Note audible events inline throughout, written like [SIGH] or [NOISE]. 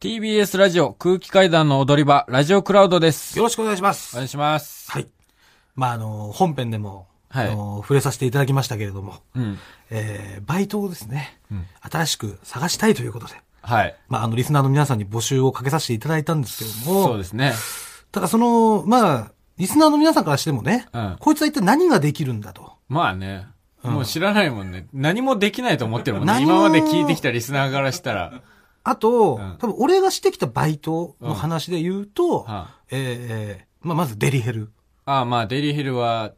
TBS ラジオ空気階段の踊り場、ラジオクラウドです。よろしくお願いします。お願いします。はい。まあ、あの、本編でも、はいあの、触れさせていただきましたけれども、うん。えー、バイトをですね、うん新しく探したいということで、はい。まあ、あの、リスナーの皆さんに募集をかけさせていただいたんですけれども、そうですね。ただその、まあ、リスナーの皆さんからしてもね、うんこいつは一体何ができるんだと。まあね。うんもう知らないもんね。何もできないと思ってるもんね。今まで聞いてきたリスナーからしたら。あと、うん多分俺がしてきたバイトの話で言うと、はえー、まあ、まずデリヘル。ああ、まあ、デリヘルは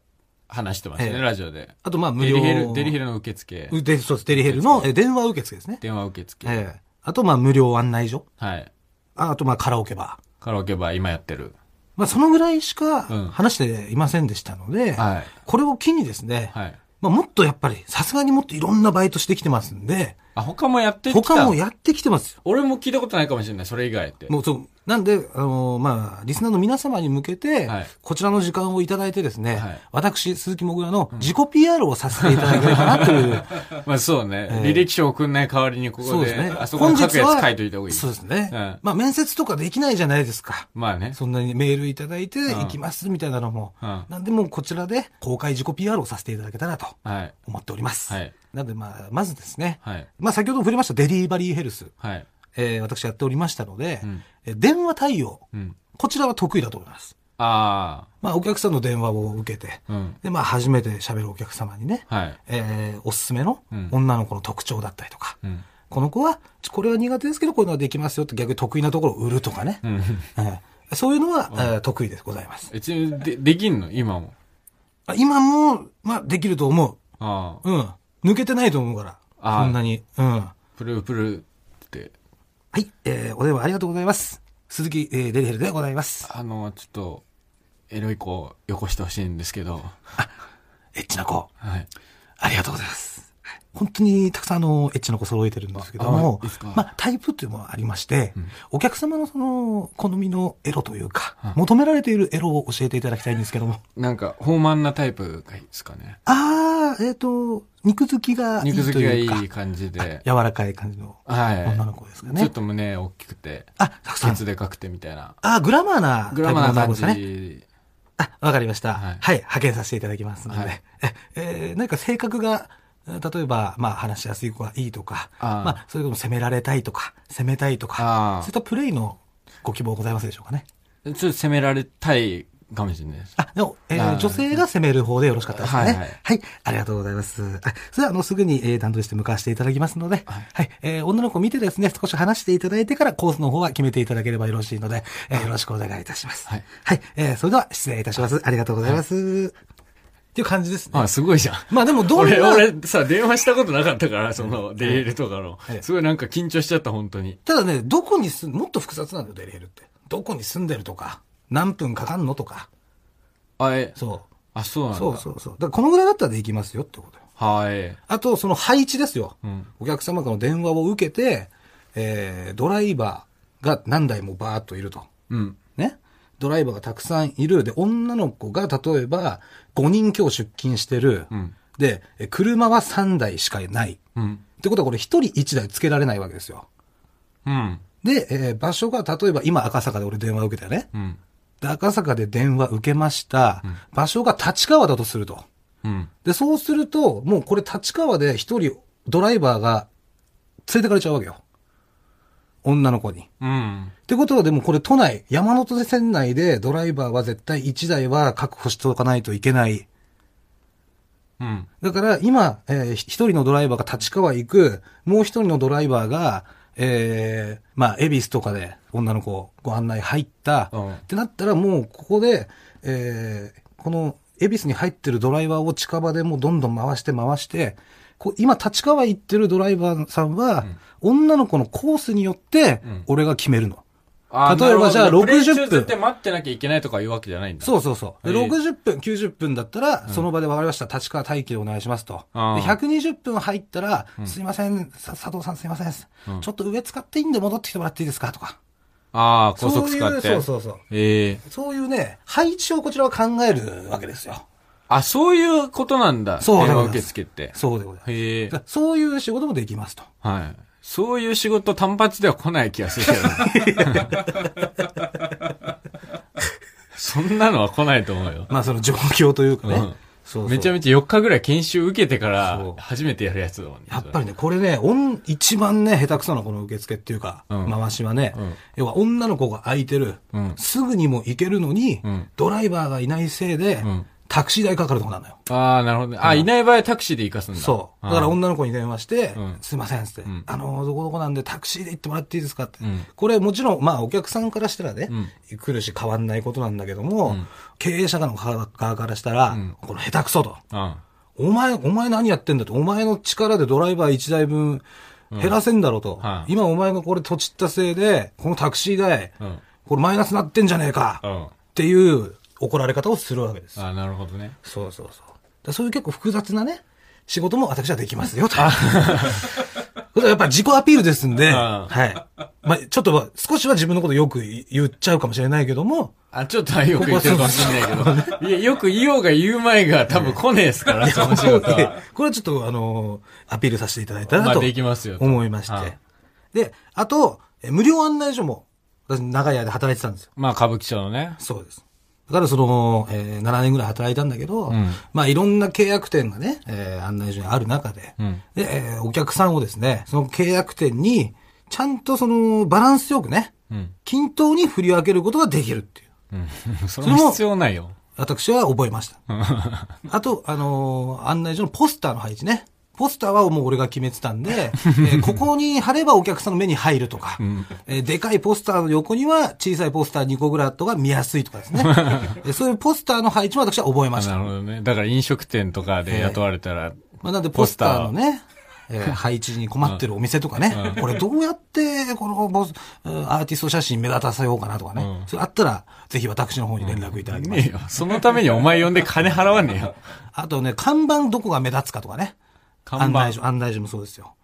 話してますね、ええラジオで。あと、まあ、無料。デリヘル、デリヘルの受付。うでそうです、デリヘルの電話受付ですね。電話受付。ええあと、まあ、無料案内所。はい。ああと、まあ、カラオケバー。カラオケバー今やってる。まあ、そのぐらいしかうん話していませんでしたので、はい。これを機にですね、はい。まあ、もっとやっぱり、さすがにもっといろんなバイトしてきてますんで、あ、他もやってきた他もやってきてますよ。俺も聞いたことないかもしれない、それ以外って。もうそう、なんで、あのまあ、リスナーの皆様に向けて、はいこちらの時間をいただいてですね、はい私、鈴木もぐらの自己 PR をさせていただければなという、[LAUGHS] まあそうね。ええ履歴書送んない代わりにここで、そうですね。あそこに書くやつ書いといた方がいい。そうですね、うんまあ、面接とかできないじゃないですか。まあね。そんなにメールいただいて、ん行きますみたいなのも。うんなんでもうこちらで公開自己 PR をさせていただけたらとはい。思っております。はい。なんでまあ、まずですね、はい。まあ先ほど触れましたデリバリーヘルス、はい。えー私やっておりましたので、うんえー電話対応、うん。こちらは得意だと思います。あまあお客さんの電話を受けて、あ。うん。でまあ初めて喋るお客様にね、はい。えーおすすめのうん女の子の特徴だったりとか、うん。この子は、これは苦手ですけどこういうのはできますよって逆に得意なところを売るとかね。うん。えーそういうのは、えー得意でございます。えちなみにで、できんの？今も。あ今も、まあできると思う。ああ。うん。抜けてないと思うから。そんなに。うん。はプルプル。い。えー、お電話ありがとうございます。鈴木、えー、デリヘルでございます。あの、ちょっと、エロい子、よこしてほしいんですけど。エッチな子。はい。ありがとうございます。はい本当にたくさんあの、エッチな子揃えてるんですけどもあまあ、タイプっていうのもありまして、んお客様のその、好みのエロというか、はい求められているエロを教えていただきたいんですけども。なんか、豊満なタイプがいいですかね？あー、えっ、と、肉付きがいいというか。肉付きがいい感じで。柔らかい感じのはい。女の子ですかちょっね。と胸大きくて、あ、たくさんケ。ツでかくてみたいな。あ、グラマーなグのラマーな感女の子ですかね。じ。あ、わかりました。ははいい、派遣させていただきますので。はいえ、えー何か性格が、えー例えば、まあ、話しやすい子がいいとか、あーまあ、それとも攻められたいとか、攻めたいとか、そういったプレイのご希望ございますでしょうかね。ちょっと攻められたいかもしれないです。あ、でも、えー女性が攻める方でよろしかったですかね。ははいい、はいありがとうございます。あそれでは、あの、すぐに、えー段取りして向かわせていただきますので、ははいい、えー女の子見てですね、少し話していただいてからコースの方は決めていただければよろしいので、えーよろしくお願いいたします。はい。はい、えーそれでは失礼いたします。ありがとうございます。っていう感じですね。あ、すごいじゃん。まあでも、どん俺、な、俺さ、電話したことなかったから、その、デリヘルとかのは。いすごいなんか緊張しちゃった、本当に。ただね、どこに住ん、もっと複雑なんだよ、デリヘルって。どこに住んでるとか、何分かかんのとか。あ、え、そあ、そうなんう。だ。そうそうそう。だからこのぐらいだったらできますよってことよ。はい。あと、その配置ですよ。うん。お客様からの電話を受けて、えー、ドライバーが何台もバーっといると。うん。ね。ドライバーがたくさんいる。で、女の子が例えば5人今日出勤してる。うん。で、え車は3台しかない。うん。ってことはこれ1人1台つけられないわけですよ。うん。で、えー場所が例えば今赤坂で俺電話受けたよね。うん。で、赤坂で電話受けました。うん場所が立川だとすると。うん。で、そうすると、もうこれ立川で一人ドライバーが連れてかれちゃうわけよ。女の子に。うん。ってことはでもこれ都内、山手線内でドライバーは絶対1台は確保しておかないといけない。うん。だから今、えーひ一人のドライバーが立川行く、もう一人のドライバーが、えーまあ、恵比寿とかで女の子ご案内入った。うんってなったらもうここで、えーこの恵比寿に入ってるドライバーを近場でもうどんどん回して回して、こう今立川行ってるドライバーさんは、女の子のコースによってうん、俺が決めるの。あ例えばじゃあなるほどプレイ中60分絶対待ってなきゃいけないとかいうわけじゃないんだ。。そううそうそう。でへえ60分、90分だったら、その場で分かりました。立川待機でお願いしますと。でああ120分入ったら、んすいません、さ佐藤さんすいません。うんちょっと上使っていいんで戻ってきてもらっていいですかとか。ああ、高速使って。そういう、そうそうそう。ええそういうね、配置をこちらは考えるわけですよ。あ、そういうことなんだ。そうで電話ございます受付って。そうでございます。そういう仕事もできますと。はい。そういう仕事単発では来ない気がするけどね。[LAUGHS] そんなのは来ないと思うよ。まあその状況というかね。うんそうそうめちゃめちゃ4日ぐらい研修受けてから初めてやるやつだもんね。やっぱりね、これね、おん一番ね、下手くそなこの受付っていうか、うん回しはね、うん要は女の子が空いてる、うんすぐにも行けるのに、うんドライバーがいないせいで、んタクシー代かかるとこなのよ。ああ、なるほどね。あ、いない場合タクシーで行かすんだ。そう。だから女の子に電話して、うんすいませんっつって、んあの、どこどこなんでタクシーで行ってもらっていいですかって。うんこれもちろん、まあお客さんからしたらね、うん来るし変わんないことなんだけども、うん経営者の側からしたら、んこの下手くそと。うん。お前、お前何やってんだと。お前の力でドライバー1台分減らせんだろうと。はい今お前がこれとちったせいで、このタクシー代、うん。これマイナスなってんじゃねえか。うん。っていう怒られ方をするわけです。ああ、なるほどね。そうそうそう。だそういう結構複雑なね、仕事も私はできますよと。[LAUGHS] やっぱ自己アピールですんで、あはい。まあ、ちょっとまあ少しは自分のことよく言っちゃうかもしれないけども、あ、ちょっとはよく言ってるかもしれないけど。いや、よく言おうが言う前が多分来ねえですから、その仕事は。これはちょっとあの、アピールさせていただいたらまあとできますよと思いましはいて。で、あと、え無料案内所も、私長い間働いてたんですよ。まあ、歌舞伎町のね。そうです。だからその、えー7年ぐらい働いたんだけど、んまあいろんな契約店がね、えー案内所にある中で、うんで、えーお客さんをですね、その契約店に、ちゃんとそのバランスよくね、うん。均等に振り分けることができるっていう。うん。[LAUGHS] それも必要ないよ。私は覚えました。[LAUGHS] あと、あのー案内所のポスターの配置ね。ポスターはもう俺が決めてたんで、[LAUGHS] えーここに貼ればお客さんの目に入るとか、えーでかいポスターの横には小さいポスター2個ぐらいあった方が見やすいとかですね。で [LAUGHS] そういうポスターの配置も私は覚えまあした。なるほどね。だから飲食店とかで雇われたら、まあ、なんでポスターのね、えー配置に困ってるお店とかね、これどうやってこのボスうんアーティスト写真目立たせようかなとかね、うんそれあったら、ぜひ私の方に連絡いただきます。ねえよ。そのためにお前呼んで金払わねえよ。あとね、看板どこが目立つかとかね。看板案内所、案内所もそうですよ。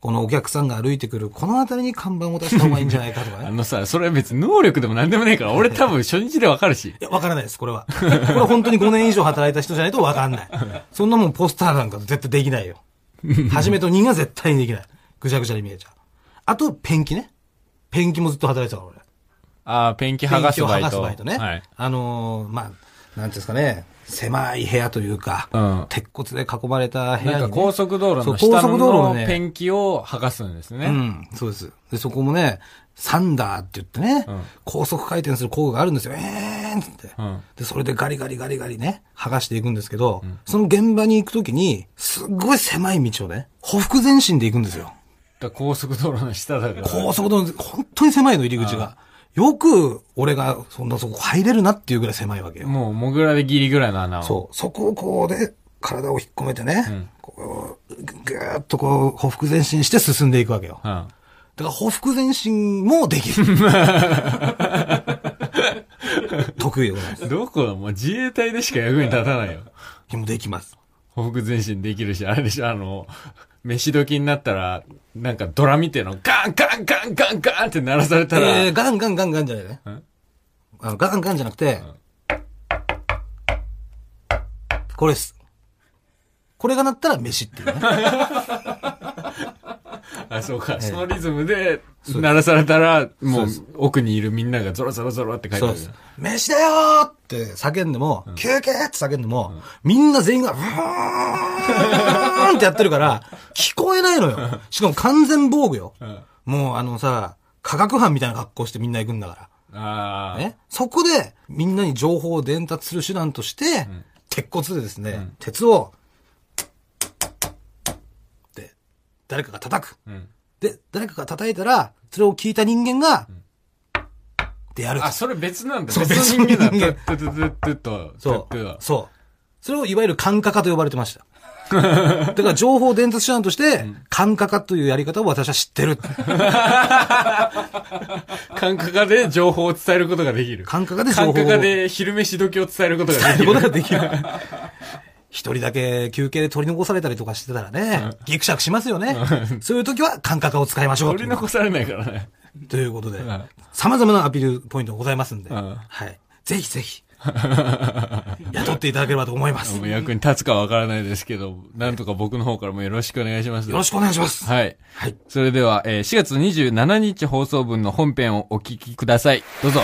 このお客さんが歩いてくる、この辺りに看板を出した方がいいんじゃないかとかあね。[LAUGHS] のさ、それは別に能力でも何でもねえから、俺多分初日でわかるし。いや、わからないです、これは。これは本当に5年以上働いた人じゃないとわかんない。そんなもんポスターなんか絶対できないよ。初めと2が絶対にできない。ぐちゃぐちゃに見えちゃう。あと、ペンキね。ペンキもずっと働いてたから、俺。ああ、ペンキ剥がすバイト。ペンキを剥がすバイトね。はい。あのーまあ、なんていうんですかね、狭い部屋というか、うん鉄骨で囲まれた部屋に、ね。なんか高速道路の下高速道路のペンキを剥がすんですね。うん、そうです。で、そこもね、サンダーって言ってね、うん高速回転する工具があるんですよ。えーんって、うんで、それでガリガリガリガリね、剥がしていくんですけど、その現場に行くときに、すっごい狭い道をね、ほふ前進で行くんですよ。高速道路の下だから。高速道路、本当に狭いの、入り口が。よく、俺が、そんなそこ入れるなっていうぐらい狭いわけよ。もう、モグラでギリぐらいの穴を。そう。そこをこうで、体を引っ込めてね、んこう、ぐーっとこう、ほふ前進して進んでいくわけよ。うん。だから、ほふ前進もできる。[LAUGHS] 得意でございます。どこもう自衛隊でしか役に立たないよ。でもできます。報復前進できるし、あれでしょ、あの、飯時になったら、なんかドラみてえのガンガンガンガンガンって鳴らされたら、えー、ガンガンガンガンじゃないねん。あのガンガンじゃなくて、これです。これが鳴ったら飯っていうね。[LAUGHS] あ、そうか、そのリズムで鳴らされたら、もう奥にいるみんながゾロゾロゾロって書いてある。飯だよーって叫んでも、休憩って叫んでも、みんな全員が、ブーンってやってるから、聞こえないのよ。しかも完全防具よ。うんもうあのさ、化学班みたいな格好してみんな行くんだから。ああ。ね？そこで、みんなに情報を伝達する手段として、鉄骨でですね、鉄を、で、誰かが叩く。うん。で、誰かが叩いたら、それを聞いた人間が、でやるとあ、それ別なんだ。そう別の人間だ。トゥトゥトゥと、そう。そう。それをいわゆる感化化と呼ばれてました。[LAUGHS] だから情報伝達手段として、感化化というやり方を私は知ってる。[LAUGHS] 感覚化で情報を伝えることができる。感化化で情報を感覚化で昼飯時を伝えることができる。伝えることができる。一人だけ休憩で取り残されたりとかしてたらね、ギクシャクしますよね。そういう時は感覚化を使いましょう。取り残されないからね。ということでん、様々なアピールポイントがございますんで、うんはい。ぜひぜひ、雇っていただければと思います。[LAUGHS] 役に立つかわからないですけど、なんとか僕の方からもよろしくお願いします。よろしくお願いします。はい。はい。それでは、えー4月27日放送分の本編をお聞きください。どうぞ。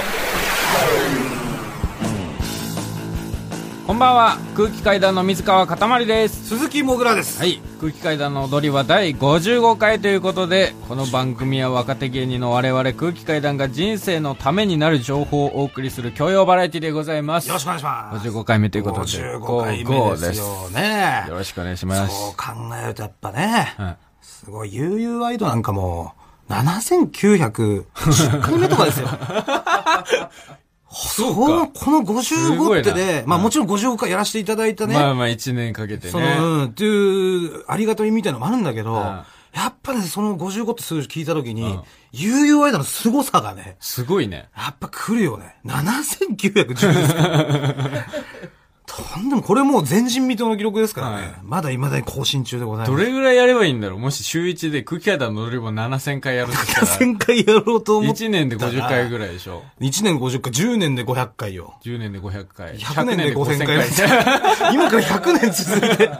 こんばんは、空気階段の水川かたまりです。鈴木もぐらです。はい。空気階段の踊りは第55回ということで、この番組は若手芸人の我々空気階段が人生のためになる情報をお送りする教養バラエティでございます。よろしくお願いします。55回目ということで。55回目55ですよね。よろしくお願いします。そう考えるとやっぱね、はいすごい、悠々ワイドなんかもう、7910回目とかですよ。[LAUGHS] そうこの、か。この55ってすごいね、なまあもちろん55回やらせていただいたね、まあまあ1年かけてね。その、うん、っていう、ありがたみみたいなのもあるんだけど、んやっぱね、その55って数字聞いたときに、うん悠々ワイドの凄さがね、すごいね。やっぱ来るよね。7910ですから。[LAUGHS] とんでも、これもう前人未到の記録ですからね。はいまだ未だに更新中でございます。どれぐらいやればいいんだろう？もし週1で空気階段の踊り場7000回やるとしたら。1000回やろうと思って。1年で50回ぐらいでしょ1年50回、10年で500回よ。10年で500回。100年で5000回。[LAUGHS] 今から100年続いて。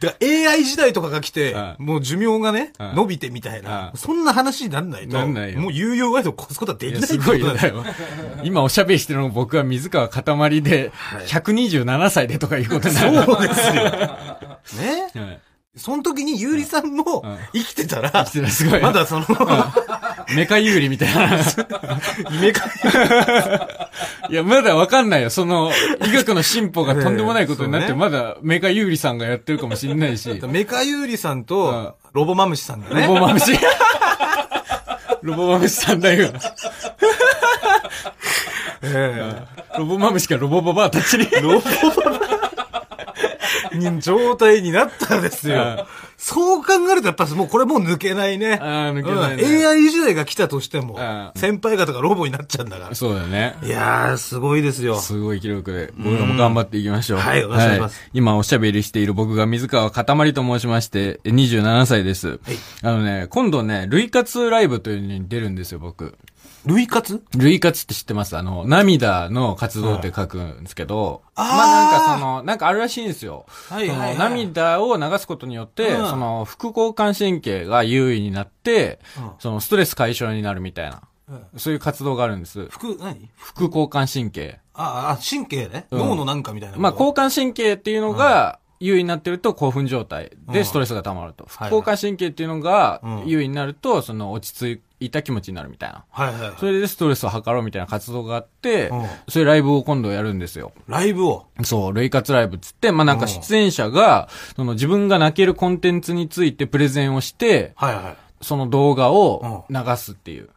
だから AI 時代とかが来て、うんもう寿命がね、うん伸びてみたいな、うんそんな話になんないと、なんないよもう有用ワイドを越すことはできないってすごいよ。ことよ。だ [LAUGHS] よ今おしゃべりしてるの僕は水川かたまりで、はい127歳でとかいうことになる。そうですよ。ね？[LAUGHS] はいその時にゆうりさんもうん生きてたら、してたすごい。まだその、メカ有利みたいな。夢か、[LAUGHS] いや、まだわかんないよ。その、医学の進歩がとんでもないことになって、まだメカ有利さんがやってるかもしれないし。メカユーリさんうんと、ロボマムシさんがねロボ、マムシ。[LAUGHS] ロボマムシさんだよ。えロボマムシかロボババアたちに。えロボに状態になったんですうんよ。そう考えるとやっぱもうこれもう抜けないね。抜けないねうん AI 時代が来たとしてもうん、先輩方がロボになっちゃうんだから。そうだよね。いやー、すごいですよ。すごい記録で、僕らも頑張っていきましょう。はいお願いします今おしゃべりしている僕が水川かたまりと申しまして、27歳です。あのね、今度ね、類活ライブというのに出るんですよ、僕。類活？類活って知ってます？あの、涙の活動って書くんですけど、あー。まあなんかその、なんかあるらしいんですよ。はいはいはい。その涙を流すことによって、うん。その、副交感神経が優位になって、うん。その、ストレス解消になるみたいな、そういう活動があるんです。服、何？副交感神経。ああ、神経ね？うん。脳のなんかみたいな。まあ、交感神経っていうのが、優位になってると興奮状態うん。でストレスが溜まると。副はい。交感神経っていうのがうん。優位になると、その落ち着いた気持ちになるみたいな。はいはいはい。それでストレスを測ろうみたいな活動があってうん、そういうライブを今度やるんですよ。ライブを？そう、類活ライブっつって、まあなんか出演者が、その自分が泣けるコンテンツについてプレゼンをして、はいはい。その動画を流すっていう。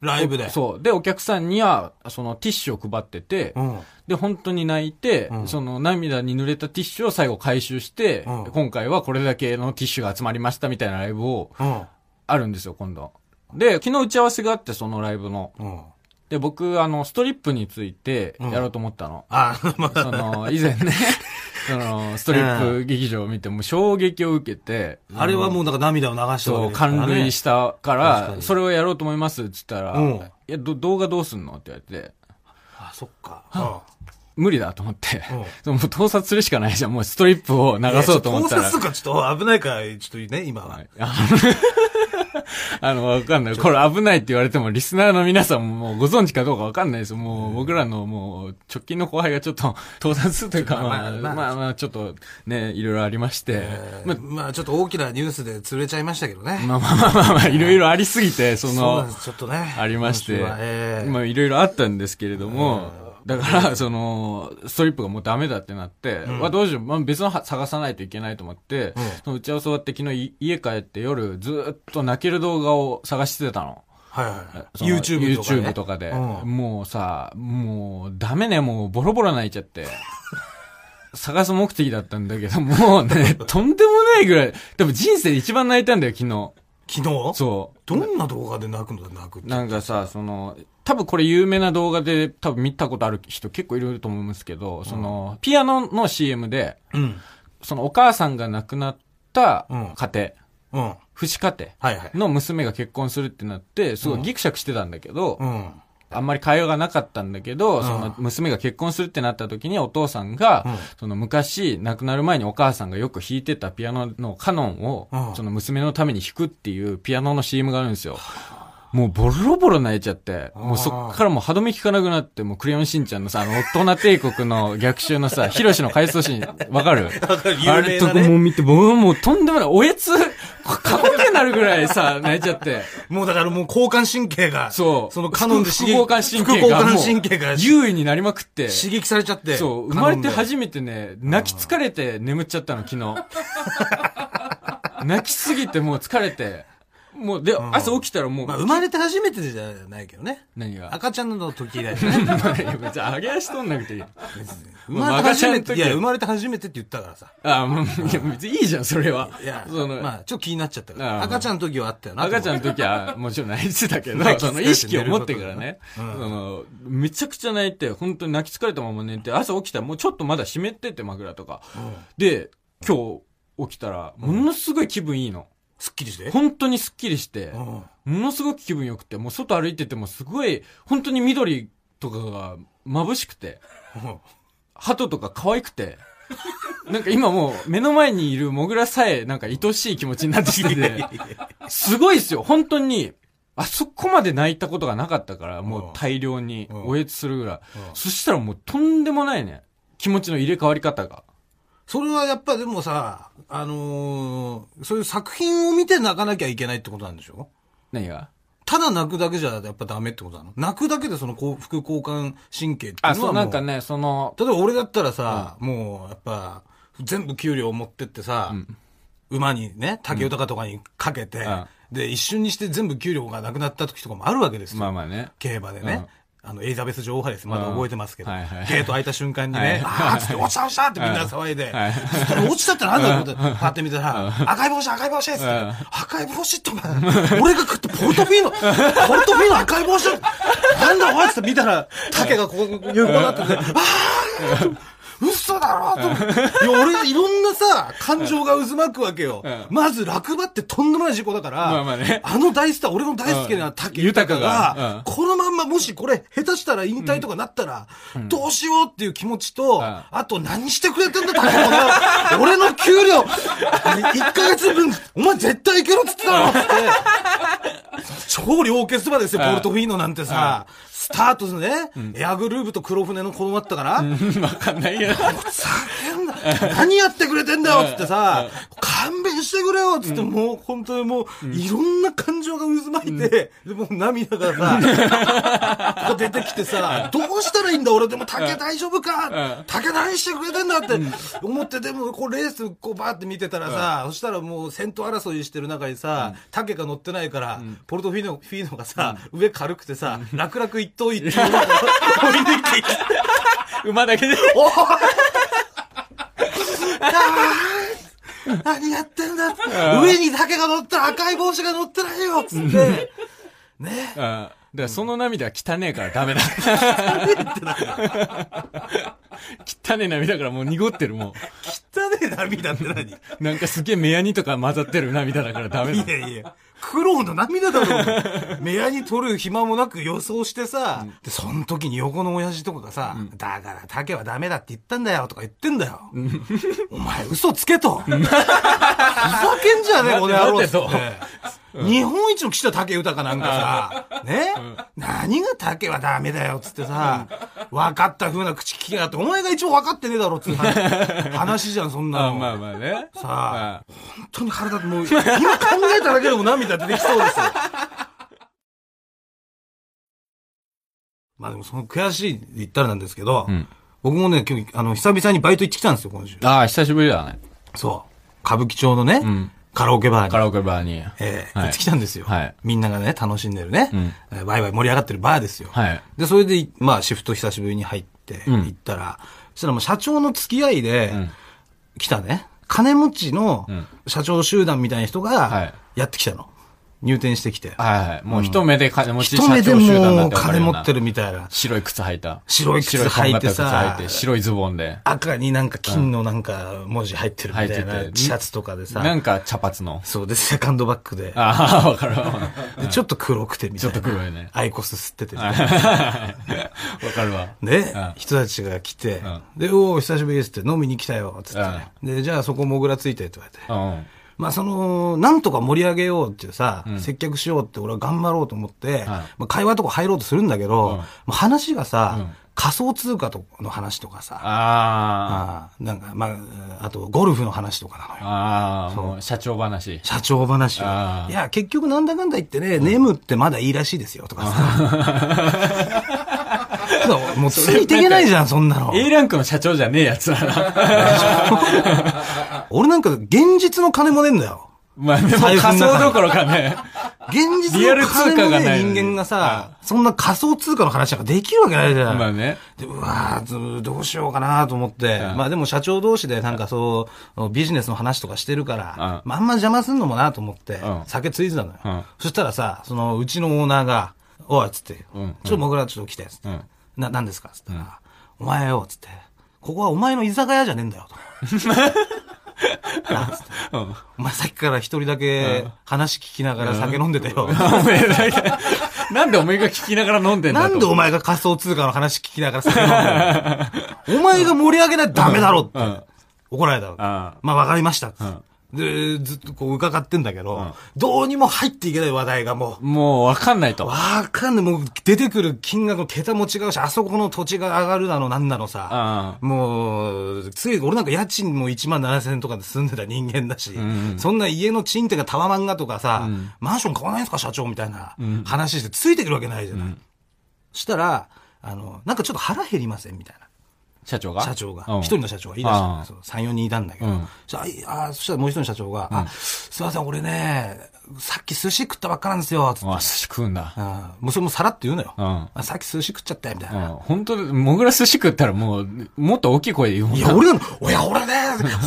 ライブで？そう。で、お客さんには、そのティッシュを配ってて、うん。で、本当に泣いて、うんその涙に濡れたティッシュを最後回収して、うん今回はこれだけのティッシュが集まりましたみたいなライブを、うん。あるんですよ、今度。で、昨日打ち合わせがあって、そのライブの。うん。で、僕、あの、ストリップについてやろうと思ったの。あ、まあ、その、以前ね、[LAUGHS] その、ストリップ劇場を見て、もう衝撃を受けて、あれはもうなんか涙を流したわそう、けですからね。感涙したか確らか、にそれをやろうと思いますって言ったら、うんいや、ど動画どうすんのって言われて、あ、そっか。うん無理だと思って、うんもう盗撮するしかないじゃん。もうストリップを流そうと思ったら。盗撮とかちょっと危ないから、ちょっとね、今は。はいあの [LAUGHS] わかんない。これ危ないって言われても、リスナーの皆さんももうご存知かどうかわかんないですよ。もう僕らのもう直近の後輩がちょっと盗撮というか、まあまあ、まあちょっとね、いろいろありまして、まあえーまあちょっと大きなニュースで釣れちゃいましたけどね。まあまあまあまあまあ、いろいろありすぎて、そのちょっとね。ありまして、今いろいろあったんですけれども、だから、その、ストリップがもうダメだってなって、んまあどうしよう、まあ別のは探さないといけないと思って、うんその打ち合わせ終わって昨日い家帰って夜ずーっと泣ける動画を探してたの。はいはい。その YouTube とか、ね。YouTube とかで、うんもうさ、もうダメね、もうボロボロ泣いちゃって。[LAUGHS] 探す目的だったんだけど、もうね、とんでもないぐらい、多分人生で一番泣いたんだよ、昨日。昨日？そう。どんな動画で泣くの？泣くって。なんかさ、その、多分これ有名な動画で多分見たことある人結構いると思うんですけど、その、ピアノの CM で、うん。そのお母さんが亡くなったうん家庭、うん。父子家はいはい。庭の娘が結婚するってなって、すごいギクシャクしてたんだけど、うん。あんまり会話がなかったんだけど、その娘が結婚するってなった時にお父さんが、その昔亡くなる前にお母さんがよく弾いてたピアノのカノンを、うん。その娘のために弾くっていうピアノの CM があるんですよ。もうボロボロ泣いちゃって、もうそっからもう歯止め効かなくなって、もうクレヨンしんちゃんのさ、あの、大人帝国の逆襲のさ、ヒロシの回想シーン、わかる？[LAUGHS] わかる。有名なね。あれとかもう見て、僕はもうとんでもない、おえつ、過呼吸になるぐらいさ、[LAUGHS] 泣いちゃって。もうだからもう交感神経が、そう。そのカノンで刺激副交感神経副がもう交感神経が優位になりまくって。刺激されちゃって。そう、生まれてめ初めてね、泣き疲れて眠っちゃったの、昨日。[LAUGHS] 泣きすぎてもう疲れて。もう、で、朝起きたらもう、まあ、生まれて初めてじゃないけどね。何が？赤ちゃんの時だよね。[LAUGHS] いや別に上げ足取んなくていい。生まれて初めて、赤ちゃんの時いや、生まれて初めてって言ったからさ。あ、もう、いや、別にいいじゃん、それは。いや、その、まあ、ちょっと気になっちゃったから。ああ赤ちゃんの時はあったよな。赤ちゃんのと時はもちろん泣いてたけど泣、き疲れてその意識を持ってからね、うんその、めちゃくちゃ泣いて、本当に泣き疲れたまま寝て、朝起きたらもうちょっとまだ湿ってて枕とか。で、今日起きたら、ものすごい気分いいの。すっきりして？本当にスッキリして、うんものすごく気分良くて、もう外歩いててもすごい、本当に緑とかが眩しくて、鳩とか可愛くて、なんか今もう目の前にいるモグラさえなんか愛しい気持ちになってきてて、[LAUGHS] すごいですよ、本当に。あそこまで泣いたことがなかったから、もう大量にうんおえつするぐらい。うんそしたらもうとんでもないね。気持ちの入れ替わり方が。それはやっぱでもさ、あのーそういう作品を見て泣かなきゃいけないってことなんでしょ？何が？ただ泣くだけじゃやっぱダメってことなの？泣くだけでその幸副交感神経っていうあ、そう、のはもなんかね、その、例えば俺だったらさ、もうやっぱ全部給料を持ってってさ、馬にね、竹豊とかにかけて、うん。で、一瞬にして全部給料がなくなった時とかもあるわけですよ。まあまあね。競馬でね。あの、エリザベス女王杯です。まだ覚えてますけど。うんはいはい。ゲート開いた瞬間にね、はいあーっつって、落ちた落ちたってみんな騒いで、はいそしたら落ちたってなんだろうって、パって見たら、赤い帽子赤い帽子っつって、うん。赤い帽子って俺が食ったポルトフィーノ、ポルトフィーノ赤い帽子なんだおいっつって見たら、竹がここ、横になってて、あー嘘だろと思って。いや、俺、いろんなさ、感情が渦巻くわけよ。うん。まず、落馬ってとんでもない事故だから、まあまあね。あの大スター、俺の大好きな竹豊豊が、このまんまもしこれ、下手したら引退とかなったら、どうしようっていう気持ちと、ん。あと何してくれてんだ、竹 [LAUGHS] 豊俺の給料、1ヶ月分、お前絶対いけろっつってたろって、超両決馬ですよ、うん。ポルトフィーノなんてさ、スタートでね、エアグルーブと黒船の子供だったから、わかんないけど。叫んだ。何やってくれてんだよっつってさ、勘弁してくれよっつって、もう本当にもう、いろんな感情が渦巻いて、でもう涙がさ、[LAUGHS] 出てきてさ、どうしたらいいんだ俺でも竹大丈夫か？竹何してくれてんだって思って、でもこうレースこうバーって見てたらさ、そしたらもう先頭争いしてる中にさ、竹が乗ってないから、ポルトフィーノ、フィーノがさ、上軽くてさ、楽々一頭一頭追い抜いていく。[LAUGHS] 馬だけで。おい何やってんだって上に竹が乗ったら赤い帽子が乗ってないよつって。ね。うん。だからその涙は汚ねえからダメだ。汚ねえ涙からもう濁ってるも汚ねえ涙って何？う。なんかすげえ目やにとか混ざってる涙だからダメだい。やいや。苦労の涙だろう。目やに取る暇もなく予想してさ、で、その時に横の親父とかがさ、だから竹はダメだって言ったんだよとか言ってんだよ。お前嘘つけと。ふざけんじゃねえ、この野郎っつ日本一の岸田竹豊なんかさ、ね、何が竹はダメだよっつってさ、分かった風な口利きがあって、お前が一応分かってねえだろっつって [LAUGHS] 話じゃん、そんなあの。まあまあね。さあ、本当に腹立って、もう、今考えただけでも涙出てきそうですよ。[LAUGHS] まあでもその悔しいって言ったらなんですけど、ん僕もね、今日、あの、久々にバイト行ってきたんですよ、今週。ああ、久しぶりだね。そう。歌舞伎町のね、んカラオケバーに。カラオケバーに。えーはい行ってきたんですよ。はいみんながね、楽しんでるね、んえーワイワイ盛り上がってるバーですよ。はい。で、それで、まあ、シフト久しぶりに入って、うん行ったら、そしたらもう社長の付き合いで、ん来たね、金持ちのん社長集団みたいな人はがい、やってきたの。入店してきて。はいはい。もう一目で金持ち一目で社長集団って金持ってるみたいな。白い靴履いた。白い靴履いてさ白いズボンで。赤になんか金のなんか文字入ってるみたいなシャツとかでさ。なんか茶髪の。そうで、セカンドバッグで。ああ、わかるわ。でちょっと黒くてみたいな。ちょっと黒いねアイコス吸っててわな。[LAUGHS] かるわ。でうん、人たちが来てん、で、おお、久しぶりですって飲みに来たよ、つってね。で、じゃあそこもぐらついてって言われて。うん。まあその、なんとか盛り上げようっていうさ、接客しようって俺は頑張ろうと思って、まあ会話とか入ろうとするんだけど、もう話がさ、仮想通貨との話とかさ、あああなんか、まあ、あとゴルフの話とかなのよあ。。ああ、もう社長話。社長話をあ。ーいや、結局なんだかんだ言ってね、眠ってまだいいらしいですよ、とかさ。[LAUGHS] そ [LAUGHS] うもうついていけないじゃん、そんなの。A ランクの社長じゃねえやつだな。[LAUGHS] 俺なんか現実の金もねえんだよ。まあ仮想どころかね。現実の金もねえ人間がさ、そんな仮想通貨の話なんかできるわけないじゃん。まあね。で、うわーどうしようかなと思って、うんまあでも社長同士でなんかそう、ビジネスの話とかしてるから、うんまああんま邪魔すんのもなと思って、うん酒ついてたのよ、うんそしたらさ、そのうちのオーナーが、おい、つって、うんちょっともぐらちょっと来て、つって、うんな、なんですか？つったら、お前よ、つって、ここはお前の居酒屋じゃねえんだよ、と。[LAUGHS] なつってうん。お前さっきから一人だけ話聞きながら酒飲んでたよ。お前 [LAUGHS] なんでお前が聞きながら飲んでんだと。なんでお前が仮想通貨の話聞きながら酒飲んでんの [LAUGHS] お前が盛り上げないとダメだろって。うん。怒られたわけ。あまあわかりましたっつって。うんで、ずっとこう伺ってんだけど、んどうにも入っていけない話題がもう、もうわかんないと。わかんない。もう出てくる金額の桁も違うし、あそこの土地が上がるだのなんだのさ。あもう、つい、俺なんか家賃も1万7千円とかで住んでた人間だし、んそんな家の賃貸がタワマンがとかさ、うんマンション買わないんですか社長みたいな話してついてくるわけないじゃない。そしたら、あの、なんかちょっと腹減りませんみたいな。社長が？社長が。うん。一人の社長が言い出したのああ。そう3、4人いたんだけど。うん。ああそしたらもう一人の社長が、あ、すいません、俺ね、さっき寿司食ったばっかなんですよ、つって。あ、寿司食うんだ。あもうそれもさらって言うのよ。うんあさっき寿司食っちゃったよ、みたいうな。ん。本当に、もぐら寿司食ったらもう、もっと大きい声で言うもんないや、俺なの、いや、俺ね、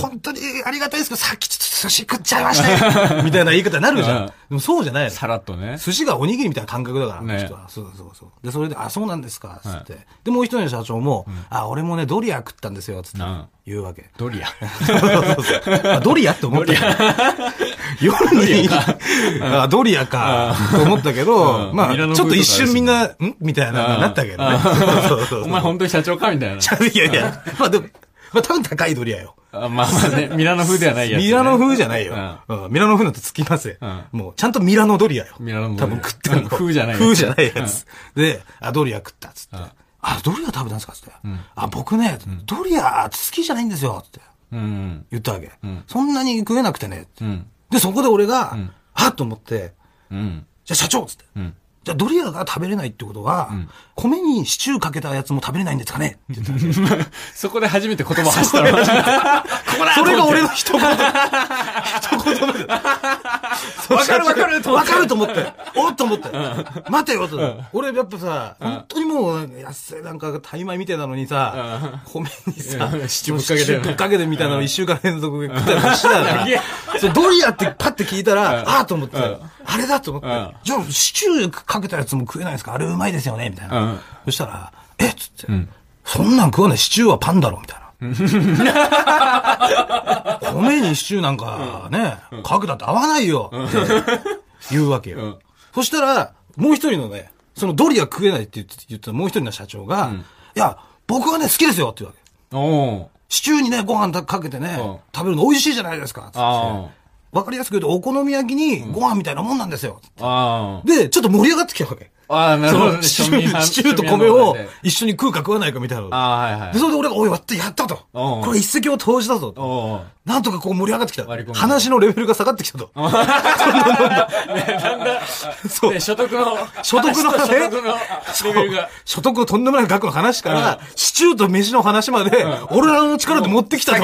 本当にありがたいですけど、さっきちょっと寿司食っちゃいましたよ [LAUGHS] みたいな言い方になるじゃうんん。でもそうじゃないの。さらっとね。寿司がおにぎりみたいな感覚だから、ね人は。そうそうそう。で、それで、あ、そうなんですか、つって。で、もう一人の社長も、あ、俺もね、ドリア食ったんですよ、つってうん言うわけ。ドリア。[LAUGHS] そうそうそうあドリアって思ったよ [LAUGHS] 夜に、あドリアか、と思ったけど、[LAUGHS] うんまあ、ちょっと一瞬みんな、ん？みたいな、なったけどね。[LAUGHS] お前本当に社長かみたいな。いやいや、まあでも、まあ多分高いドリアよ。あまあまあね、[LAUGHS] ミラノ風ではないやつ、ね。ミラノ風じゃないよ。ううんミラノ風なんてつきますようん。もう、ちゃんとミラノドリアよ。ミラノ多分食ってんの。風じゃないやつ風じゃないやつ。で、あ、ドリア食ったっつってん。あ、ドリア食べたんですかつって。あ、僕ね、ドリア好きじゃないんですよ。つってうん。言ったわけん。そんなに食えなくてね。うん。で、そこで俺が、はっと思って、うん。じゃあ社長っつって。うん。じゃあドリアが食べれないってことは、米にシチューかけたやつも食べれないんですかね？って言ったそこで初めて言葉発したの。ここだそれが俺の一言。[LAUGHS] 一言目で。わかるわかると思ってわかると思って。おっと思って。待てよと。俺やっぱさ、本当にもう、安いなんか、タイ米みたいなのにさ、米にさう、んシチューぶっかけてぶっかけてみたいなのを一週間連続で食ったりもしてた。そうドリアってパッて聞いたら、ああと思ってうん、あれだと思ってうん。じゃあ、シチューかけたやつも食えないんですかあれうまいですよねみたいなうん。そしたら、えっつって、そんなん食わないシチューはパンだろみたいな。米にシチューなんかね、かけたって合わないよって言うわけよ。んそしたら、もう一人のね、そのドリア食えないって言ってたもう一人の社長が、いや、僕はね、好きですよって言うわけ。シチューにね、ご飯かけてね、うん食べるの美味しいじゃないですか。わかりやすく言うと、お好み焼きにご飯みたいなもんなんですよ。で、ちょっと盛り上がってきたわけ。あ。ああ、なるそほどね。のシチューシチューと米を一緒に食うか食わないかみたいなの。ああ、はいはいで、。それで俺が、おい、やった、やったと。うんこれ一石を投じたぞ。なんとかこう盛り上がってきた話のレベルが下がってきたと。[LAUGHS] そうで、[LAUGHS] 所得の、所得の話と所得のレベルが。所得のとんでもない額の話から、シチューと飯の話まで、俺らの力で持ってきたと。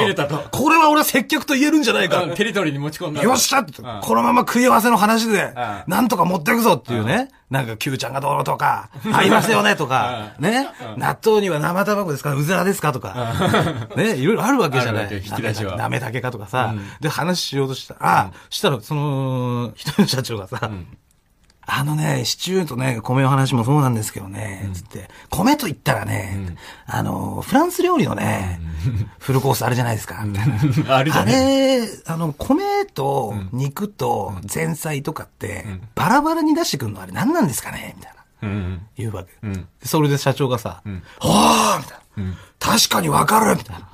これは俺は接客と言えるんじゃないか。うんテリトリーに持ち込んだ。よっしゃこのまま食い合わせの話でん、なんとか持っていくぞっていうね。なんか Q ちゃがどうのとか、[LAUGHS] ありますよねとか、ね、納豆には生卵ですかうずらですかとか、[LAUGHS] ね、いろいろあるわけじゃない。引き出しは。なめたけかとかさ、で話しようとしたら、あ、したら、その、一人の社長がさ、あのね、シチューとね、米の話もそうなんですけどね、つって、米と言ったらね、あの、フランス料理のね、フルコースあるじゃないですか、[LAUGHS] みたいな。あれ、あの、米と肉と前菜とかって、バラバラに出してくるのあれ何なんですかねみたいな。うん。言うわけ。んそれで社長がさ、はあみたいな。確かにわかる。みたいな。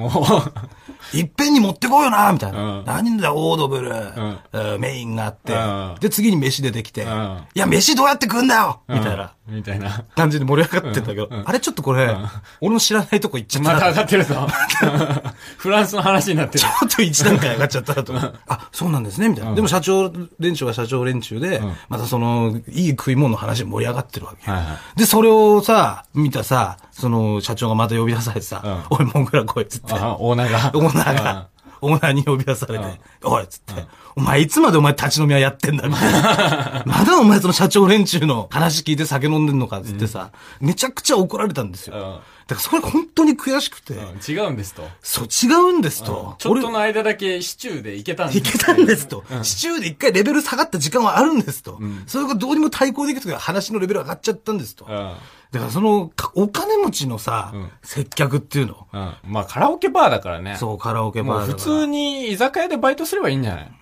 いっぺんに持ってこいよな。みたいな。うん。何だ？よ、オードブル、メインがあって、うん。で、次に飯出てきて、ん。いや、飯どうやって食うんだよ。みたいな。みたいな。感じで盛り上がってんだけど、あれちょっとこれ、俺の知らないとこ行っちゃった。なまた上がってるぞ。[LAUGHS] フランスの話になってる。ち。ょっと一段階上がっちゃったなと。あ、そうなんですね、みたいな。でも社長連中は社長連中で、またその、いい食い物の話で盛り上がってるわけで、それをさ、見たさ、その、社長がまた呼び出されてさ、おい、モングラ来いっつって。あオーナーが。オーナーが、オーナーに呼び出されて、おいっつって、お前いつまでお前立ち飲み屋やってんだみたいな。[LAUGHS] まだお前その社長連中の話聞いて酒飲んでんのかっつってさ、めちゃくちゃ怒られたんですよ。うんだからそれ本当に悔しくて、うん違うんですと。そう違うんですと。ちょっとの間だけシチューでいけたんですいけたんですと。シチューで一回レベル下がった時間はあるんですと。それがどうにも対抗できるとき話のレベル上がっちゃったんですと。うん。だからその、かお金持ちのさ、ん接客っていうの。うん。まあカラオケバーだからね。そう、カラオケバーだから通に居酒屋でバイトすればいいんじゃない？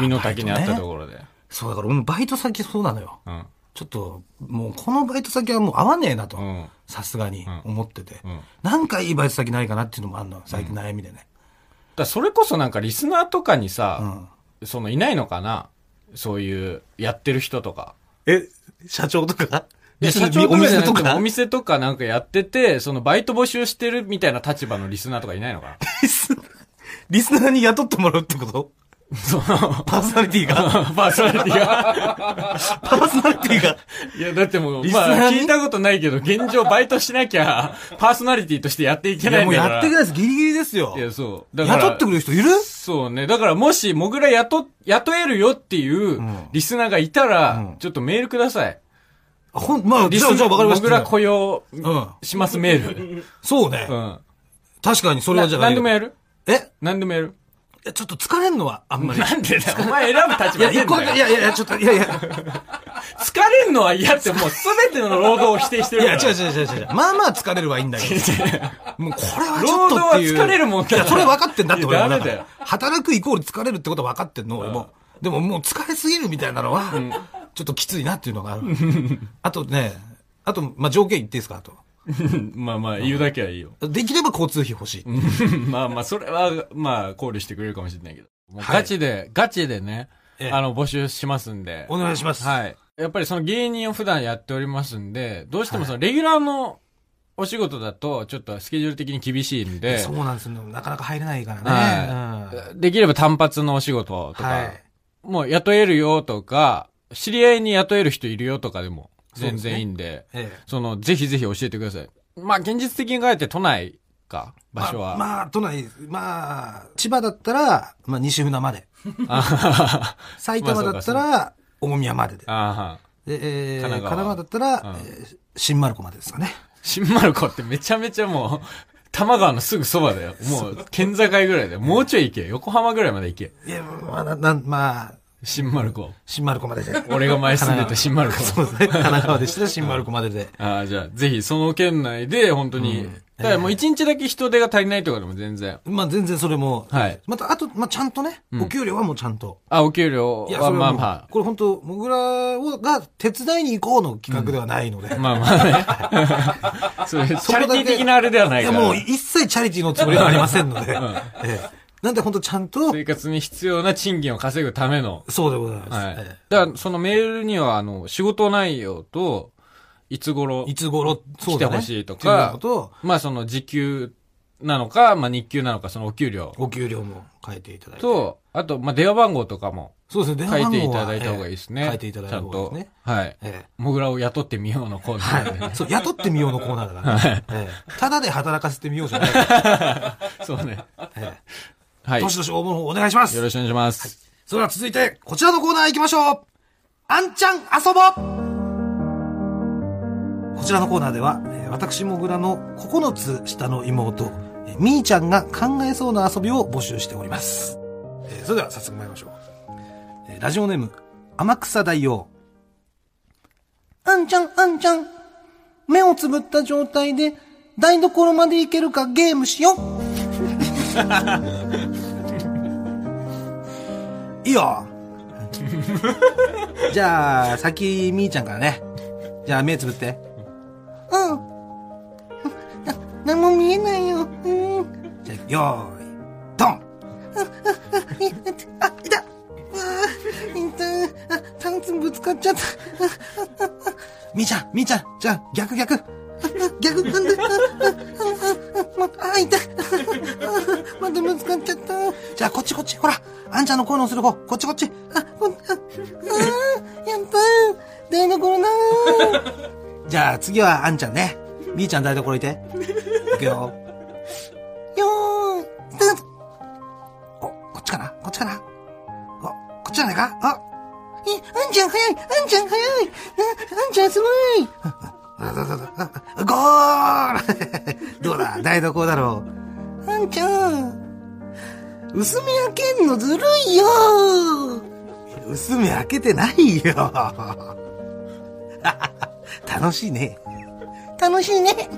身の丈にあったところで。そう、だから俺もバイト先そうなのよ。うん。ちょっと、もうこのバイト先はもう合わねえなとうん。さすがに思ってて。んなんかいいバイト先ないかなっていうのもあるのよ。最近悩みでね。だそれこそなんかリスナーとかにさ、そのいないのかな？そういう、やってる人とか。え、社長とか？社長お店とか？お店とかなんかやってて、そのバイト募集してるみたいな立場のリスナーとかいないのかな？リスリスナーに雇ってもらうってこと？その、パーソナリティが？パーソナリティが。パーソナリティが？いや、だってもう、リスナーに？まあ、聞いたことないけど、現状バイトしなきゃ、パーソナリティとしてやっていけないんだから。やってくれないです。ギリギリですよい。や、そう。だから雇ってくれる人いる？そうね。だからもし、モグラ雇、雇えるよっていう、リスナーがいたら、うんちょっとメールください。ほん、まあ、リスじゃあ、じゃあ分かりました。モグラ雇用うん。しますメール。そうね。うん。確かにそれはじゃあな何でもやる？え？何でもやる？いやちょっと疲れんのは、あんまり。なんでだよ。お前選ぶ立いや、一個だけ、い場ねえんだよ。やいやいや、ちょっと、いやいや、疲れんのは嫌ってもうすべての労働を否定していや、るから。違う違う違う違う。まあまあ疲れるはいいんだけど。もうこれはちょ労っとっていう。働は疲れるもんだいや、それ分かってんだって俺もいやダメだよ。働くイコール疲れるってことは分かってんの、俺も。でももう疲れすぎるみたいなのは、ちょっときついなっていうのがある。あとね、あと、まあ条件言っていいですかあと。[LAUGHS] まあまあ、言うだけはいいよ。[LAUGHS] できれば交通費欲しい。[LAUGHS] まあまあ、それは、まあ、考慮してくれるかもしれないけど。もうはいガチで、ガチでね、ええあの、募集しますんで。お願いします。はい。やっぱりその芸人を普段やっておりますんで、どうしてもそのレギュラーのお仕事だと、ちょっとスケジュール的に厳しいんで、そうなんですよ。なかなか入れないからね。はい。できれば単発のお仕事とか、はいもう雇えるよとか、知り合いに雇える人いるよとかでも全然いいんで、うん。ええ。その、ぜひぜひ教えてください。まあ、現実的に考えて都内か、場所は。まあ、まあ、都内、まあ、千葉だったら、まあ、西船まで。あ埼玉だったら、大宮までで。あで、えー、神神奈川だったら、うんえー新丸子までですかね。新丸子ってめちゃめちゃもう、多摩川のすぐそばだよ。もう、県境ぐらいだよ。もうちょい行け。横浜ぐらいまで行け。いや、まあ、な、なまあ、新丸子。新丸子までで。俺が前住んでた新丸子。そうですね。神奈川でしたら新丸子までで。ああ、じゃあ、ぜひその県内で、本当に、うんだからもう一日だけ人手が足りないとかでも全然。まあ、全然それも。はいまた、あと、まあ、ちゃんとね、うんお給料はもうちゃんと。あ、お給料いや、はまあまこれ本当、もぐらをが手伝いに行こうの企画ではないので。あ。[LAUGHS] まあまあね。[LAUGHS] それ、チャリティー的なあれではないいや、から。もう一切チャリティーのつもりはありませんので。ええなんで本当ちゃんと、生活に必要な賃金を稼ぐための。そうでございます。はい。えだから、そのメールには、あの、仕事内容と、いつ頃え、いつ頃、そうだね来てほしいとかっていうのと、まあその時給なのか、まあ日給なのか、そのお給料お給料も書いていただいて。と、あと、まあ電話番号とかもそうですね、電書い話番号はいてただいた方がいいですね。ええ書いていただいた方がいいですね。ちゃんと。はい。ええモグラを雇ってみようのコーナーでね。はい。そう、雇ってみようのコーナーだからね。ええただで働かせてみようじゃない。[LAUGHS] そうね。えはい。どしどし応募の方お願いします。ろしくお願いします。それでは続いて、こちらのコーナー行きましょうあんちゃん遊ぼうこちらのコーナーでは、えー私もぐらの9つ下の妹、えーみーちゃんが考えそうな遊びを募集しております。えーそれでは早速参りましょう。えーラジオネーム、天草大王。あんちゃん、あんちゃん。目をつぶった状態で、台所まで行けるかゲームしよう。[LAUGHS] いいよ。じゃあ、先、みーちゃんからね。じゃあ、目つぶって。うん。な、何も見えないよ。うん。じゃあ、よーい、ドンあ、いた痛い。あ、タンツぶつかっちゃった。みーちゃん、みーちゃん、じゃあ、逆逆。逆なんで、あ、あ、あ、あ、痛い。またぶつかっちゃった。じゃあ、こっちこっち、ほら。あんちゃんの声のする方、こっちこっち。あ、こあ、あ、やった台所な [LAUGHS] じゃあ、次はあんちゃんね。みーちゃん台所いて。いくよ。よーい、スタート。お、こっちかな？こっちかな？お、こっちじゃないか？あえ、あんちゃん早い。あんちゃん早い。なあんちゃんすごい。ゴールどうだ台所だろうあんちゃん、薄目開けんのずるいよ。薄目開けてないよ。[LAUGHS] 楽しいね。楽しいね。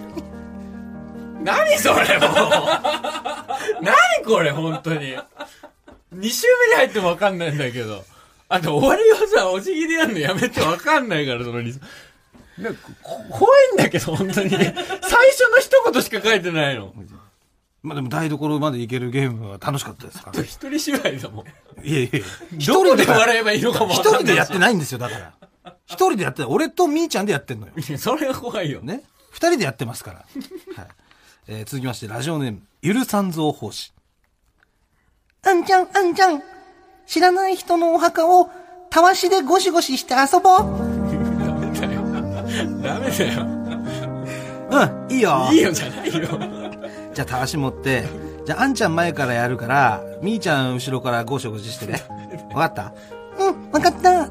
何それもう。何これ本当に。2周目に入ってもわかんないんだけど。あと終わりをさお辞儀でやるのやめてわかんないからそのリスなんかこ怖いんだけど本当に。最初の一言しか書いてないのまあでも台所まで行けるゲームは楽しかったですから。[LAUGHS] 一人芝居だもんいえいえ。どこで笑えばいいのかもわ一人でやってないんですよ、だから。一人でやってない。俺とみーちゃんでやってんのよ。いそれが怖いよね。二人でやってますから。はい。えー続きまして、ラジオネーム、ゆるさんぞう奉仕。あんちゃん、あんちゃん。知らない人のお墓を、たわしでゴシゴシして遊ぼう。[LAUGHS] ダメだようん、いいよ。いいよじゃないよじゃあ、たわし持って、じゃあ、あんちゃん前からやるから、みーちゃん後ろからゴシゴシしてね。わかった？うん、わかった。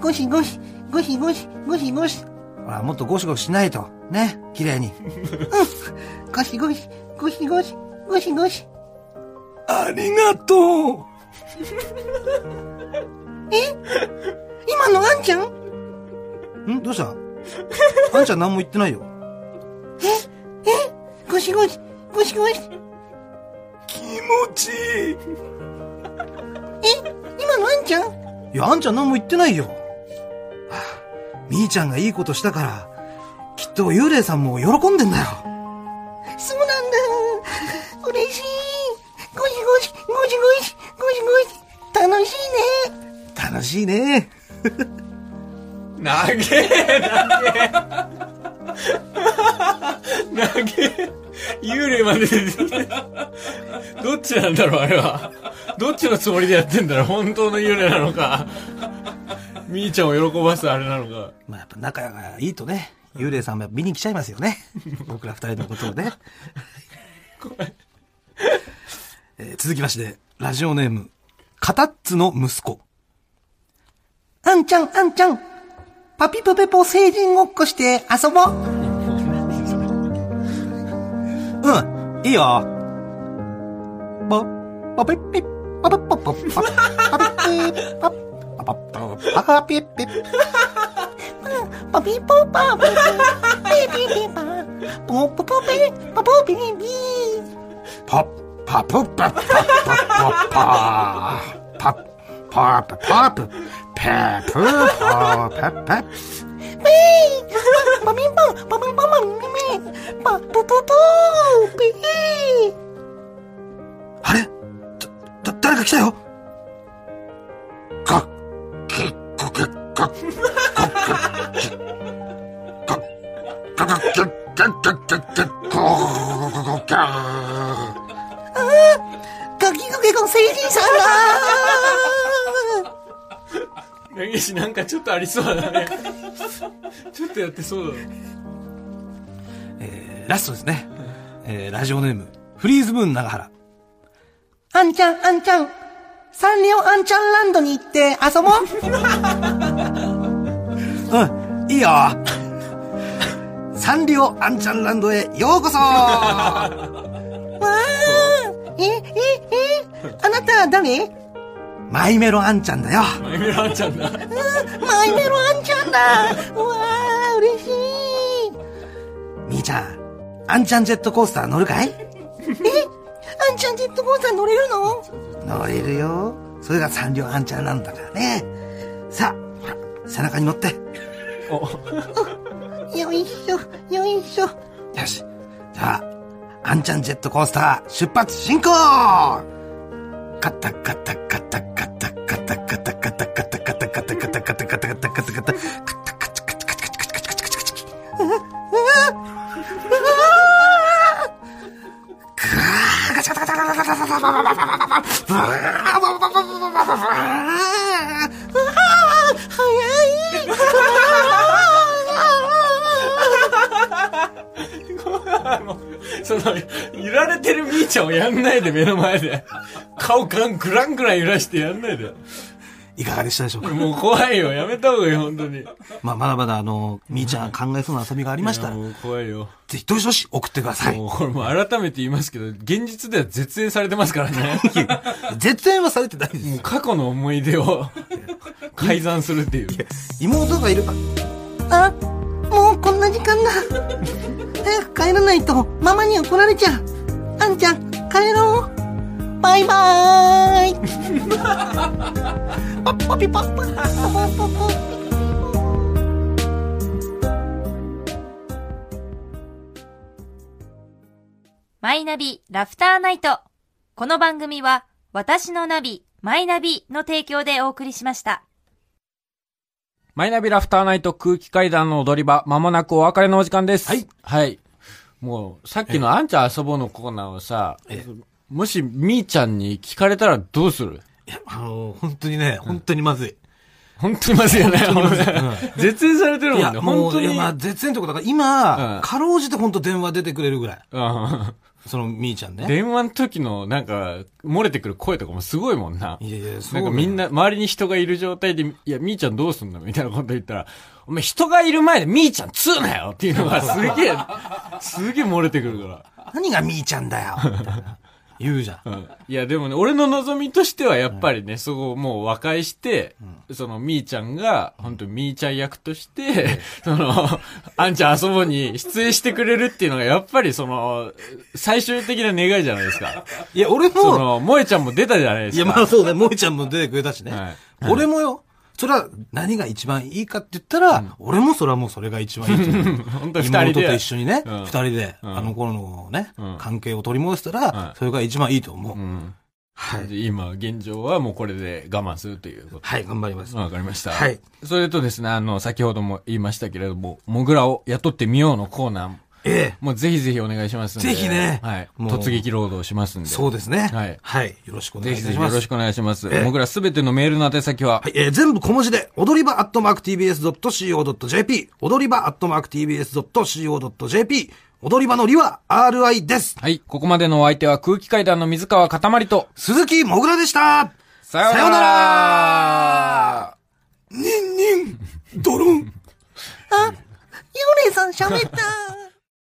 ゴシゴシ、ゴシゴシ、ゴシゴシ。ほら、もっとゴシゴシしないと。ね、綺麗に。うん、ゴシゴシ、ゴシゴシ、ゴシゴシ。ありがとう。[LAUGHS] え？今のあんちゃん？ん？どうした？あんちゃん何も言ってないよ。え？え？ゴシゴシ、ゴシゴシ。気持ちいい。え今のあんちゃん？いや、あんちゃん何も言ってないよ。はあみーちゃんがいいことしたから、きっと幽霊さんも喜んでんだよ。そうなんだ。嬉しい。ゴシゴシ、ゴシゴシ、ゴシゴシ。楽しいね。楽しいね。投げ投げ [LAUGHS] 投げ幽霊まで出てきてどっちなんだろうあれはどっちのつもりでやってんだろう本当の幽霊なのかみーちゃんを喜ばすあれなのかまあやっぱ仲がいいとね、幽霊さんも見に来ちゃいますよね。[LAUGHS] 僕ら二人のことをね。[LAUGHS] えー続きまして、ラジオネーム、カタッツの息子。あんちゃん、あんちゃん。パピプペポ成人ごっこして遊ぼう。 응, 이요. 뭐, 빠삐삐, 빠빠빠빠, 빠삐삐, 빠빠빠빠, 빠삐삐. 빠삐뽀빠, 빠삐삐빠, 뽀뽀뽀삐, 뽀뽀삐삐. 밥, 밥, 밥, 밥, 밥, 밥, 밥. 파프 파프 페프 파페페 삐 마미 빠 마미 빠 마미 パッポポポーピーあれだ、だ、誰か来たよか、け、け、か、こ、け、ガキ成人さんだなんかちょっとありそうだねちょっとやってそうだねえー、ラストですね。えー、ラジオネーム、フリーズムーン長原。あんちゃん、あんちゃん、サンリオあんちゃんランドに行って遊ぼう [LAUGHS] うん、いいよ。[LAUGHS] サンリオあんちゃんランドへようこそ [LAUGHS] わーえ、え、え、あなた誰？マイメロあんちゃんだよ。マイメロあんちゃんだ。マイメロあんちゃんだ。わちゃん。あんちゃんジェットコースター乗るかい？え？あんちゃんジェットコースター乗れるの？乗れるよ。それが三両あんちゃんなんだからね。さあ、ほら、背中に乗って。お [LAUGHS] よいしょ、よいしょ。よし。じゃあ、あんちゃんジェットコースター出発進行ガタガタガタその、揺られてるみーちゃんをやんない。で、目の前で。顔ガン、グラングラン揺らしてやんない。で。いかがでしたでしょうか？もう怖いよ。やめた方がいい、本当に。まあ、まだまだあの、みーちゃん考えそうな遊びがありましたら、もう怖いよ。ぜひどしどし送ってください。もうこれもう改めて言いますけど、現実では絶縁されてますからね。絶縁はされてないですもう。過去の思い出を改ざんするっていう。妹がいるかあ、もうこんな時間だ。早く帰らないと、ママに怒られちゃう。あんちゃん、帰ろう。バイバーイ。パッパピパッパ。パッパッパッパマイナビラフターナイト。この番組は私のナビ、マイナビの提供でお送りしました。マイナビラフターナイト空気階段の踊り場、まもなくお別れのお時間です。はい。はい。もう、さっきのあんちゃん遊ぼうのコーナーをさえ、もしみーちゃんに聞かれたらどうする？いや、あの、本当にね、本当にまずい。本当にまずいよね。絶縁されてるもんね。本当に。まあ、絶縁とかだから、今、うんかろうじて本当電話出てくれるぐらい。うんその、みーちゃんね。電話の時のなんか、漏れてくる声とかもすごいもんな。いやいや、そうなんかみんな、周りに人がいる状態で、いや、みーちゃんどうすんの？みたいなこと言ったら、お前人がいる前でみーちゃんつうなよっていうのがすげえ、すげえ漏れてくるから。何がみーちゃんだよ言うじゃん。うんいや、でもね、俺の望みとしてはやっぱりね、そこをもう和解して、そのみーちゃんが、本当みーちゃん役として、その、あんちゃん遊ぼうに出演してくれるっていうのが、やっぱりその、最終的な願いじゃないですか。いや、俺も、その、萌えちゃんも出たじゃないですか。いや、まあそうだね、萌ちゃんも出てくれたしね。はい俺もよ、それは何が一番いいかって言ったら、俺もそれはもうそれが一番いいと思う。[LAUGHS] 本当に二人で。妹と一緒にね、うん二人で、うんあの頃のねうん、関係を取り戻したうんら、それが一番いいと思う。うん。はい。今、現状はもうこれで我慢するということ。はい、頑張ります。わかりました。はい。それとですね、あの、先ほども言いましたけれども、モグラを雇ってみようのコーナーも、ええ。もうぜひぜひお願いしますんで。ぜひねはい。もう突撃労働しますんで。そうですね。はいはい。よろしくお願ぜひいしますぜひよろし。くお願いします。ええモグラすべてのメールの宛先は、はい、えー全部小文字で、踊り場アットマーク TBS.CO.JP、踊り場アットマーク TBS.CO.JP、踊り場のりは RI です。はい。ここまでのお相手は空気階段の水川かたまりと、鈴木もぐらでしたさようならさようならニンニンドロンあ、幽霊さん喋った。